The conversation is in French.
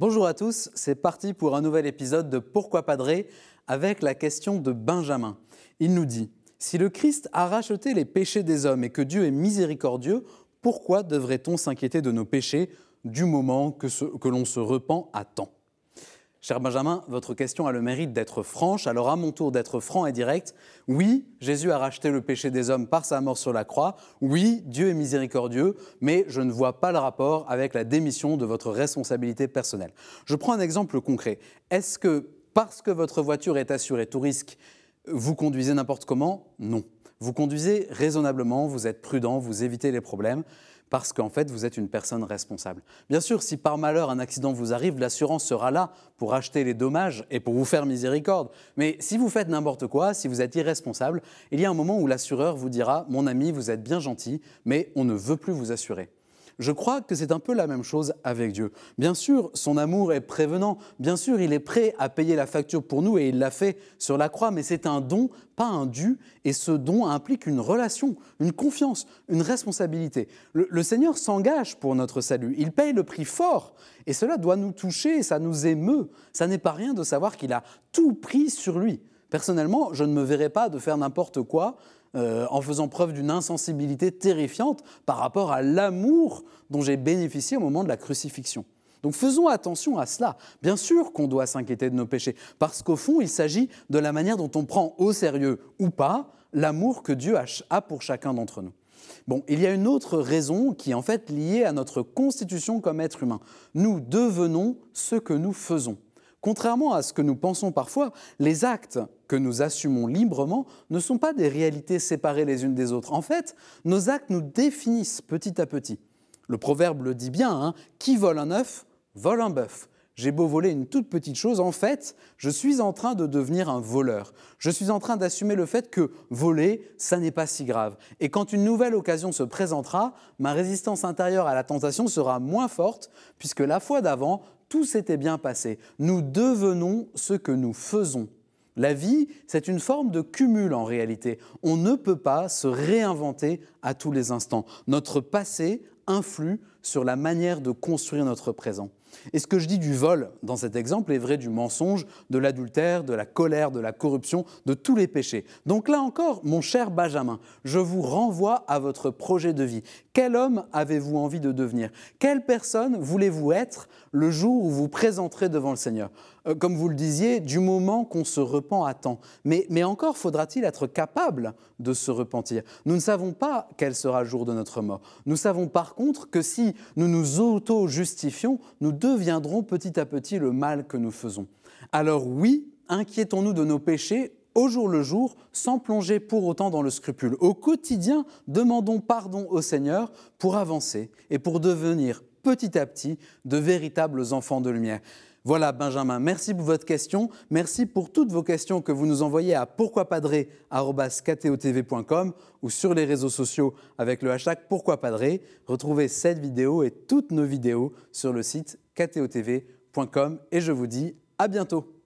Bonjour à tous, c'est parti pour un nouvel épisode de Pourquoi Padré avec la question de Benjamin. Il nous dit Si le Christ a racheté les péchés des hommes et que Dieu est miséricordieux, pourquoi devrait-on s'inquiéter de nos péchés du moment que, que l'on se repent à temps? Cher Benjamin, votre question a le mérite d'être franche, alors à mon tour d'être franc et direct. Oui, Jésus a racheté le péché des hommes par sa mort sur la croix. Oui, Dieu est miséricordieux, mais je ne vois pas le rapport avec la démission de votre responsabilité personnelle. Je prends un exemple concret. Est-ce que parce que votre voiture est assurée tout risque, vous conduisez n'importe comment? Non. Vous conduisez raisonnablement, vous êtes prudent, vous évitez les problèmes parce qu'en fait, vous êtes une personne responsable. Bien sûr, si par malheur un accident vous arrive, l'assurance sera là pour acheter les dommages et pour vous faire miséricorde. Mais si vous faites n'importe quoi, si vous êtes irresponsable, il y a un moment où l'assureur vous dira, mon ami, vous êtes bien gentil, mais on ne veut plus vous assurer. Je crois que c'est un peu la même chose avec Dieu. Bien sûr, son amour est prévenant, bien sûr, il est prêt à payer la facture pour nous et il l'a fait sur la croix, mais c'est un don, pas un dû, et ce don implique une relation, une confiance, une responsabilité. Le, Seigneur s'engage pour notre salut, il paye le prix fort, et cela doit nous toucher, ça nous émeut. Ça n'est pas rien de savoir qu'il a tout pris sur lui. Personnellement, je ne me verrais pas de faire n'importe quoi euh, en faisant preuve d'une insensibilité terrifiante par rapport à l'amour dont j'ai bénéficié au moment de la crucifixion. Donc faisons attention à cela. Bien sûr qu'on doit s'inquiéter de nos péchés, parce qu'au fond, il s'agit de la manière dont on prend au sérieux ou pas l'amour que Dieu a pour chacun d'entre nous. Bon, il y a une autre raison qui est en fait liée à notre constitution comme être humain. Nous devenons ce que nous faisons. Contrairement à ce que nous pensons parfois, les actes que nous assumons librement ne sont pas des réalités séparées les unes des autres. En fait, nos actes nous définissent petit à petit. Le proverbe le dit bien, hein, qui vole un œuf, vole un bœuf. J'ai beau voler une toute petite chose, en fait, je suis en train de devenir un voleur. Je suis en train d'assumer le fait que voler, ça n'est pas si grave. Et quand une nouvelle occasion se présentera, ma résistance intérieure à la tentation sera moins forte, puisque la fois d'avant, tout s'était bien passé. Nous devenons ce que nous faisons. La vie, c'est une forme de cumul en réalité. On ne peut pas se réinventer à tous les instants. Notre passé influe sur la manière de construire notre présent. Et ce que je dis du vol dans cet exemple est vrai du mensonge, de l'adultère, de la colère, de la corruption, de tous les péchés. Donc là encore, mon cher Benjamin, je vous renvoie à votre projet de vie. Quel homme avez-vous envie de devenir? Quelle personne voulez-vous être le jour où vous présenterez devant le Seigneur? Euh, Comme vous le disiez, du moment qu'on se repent à temps. Mais, mais encore faudra-t-il être capable de se repentir. Nous ne savons pas quel sera le jour de notre mort. Nous savons par contre que si nous nous auto-justifions, nous deviendrons petit à petit le mal que nous faisons. Alors oui, inquiétons-nous de nos péchés au jour le jour, sans plonger pour autant dans le scrupule. Au quotidien, demandons pardon au Seigneur pour avancer et pour devenir petit à petit de véritables enfants de lumière. Voilà, Benjamin, merci pour votre question. Merci pour toutes vos questions que vous nous envoyez à pourquoipadré.com ou sur les réseaux sociaux avec le hashtag pourquoipadré. Retrouvez cette vidéo et toutes nos vidéos sur le site ktotv.com et je vous dis à bientôt.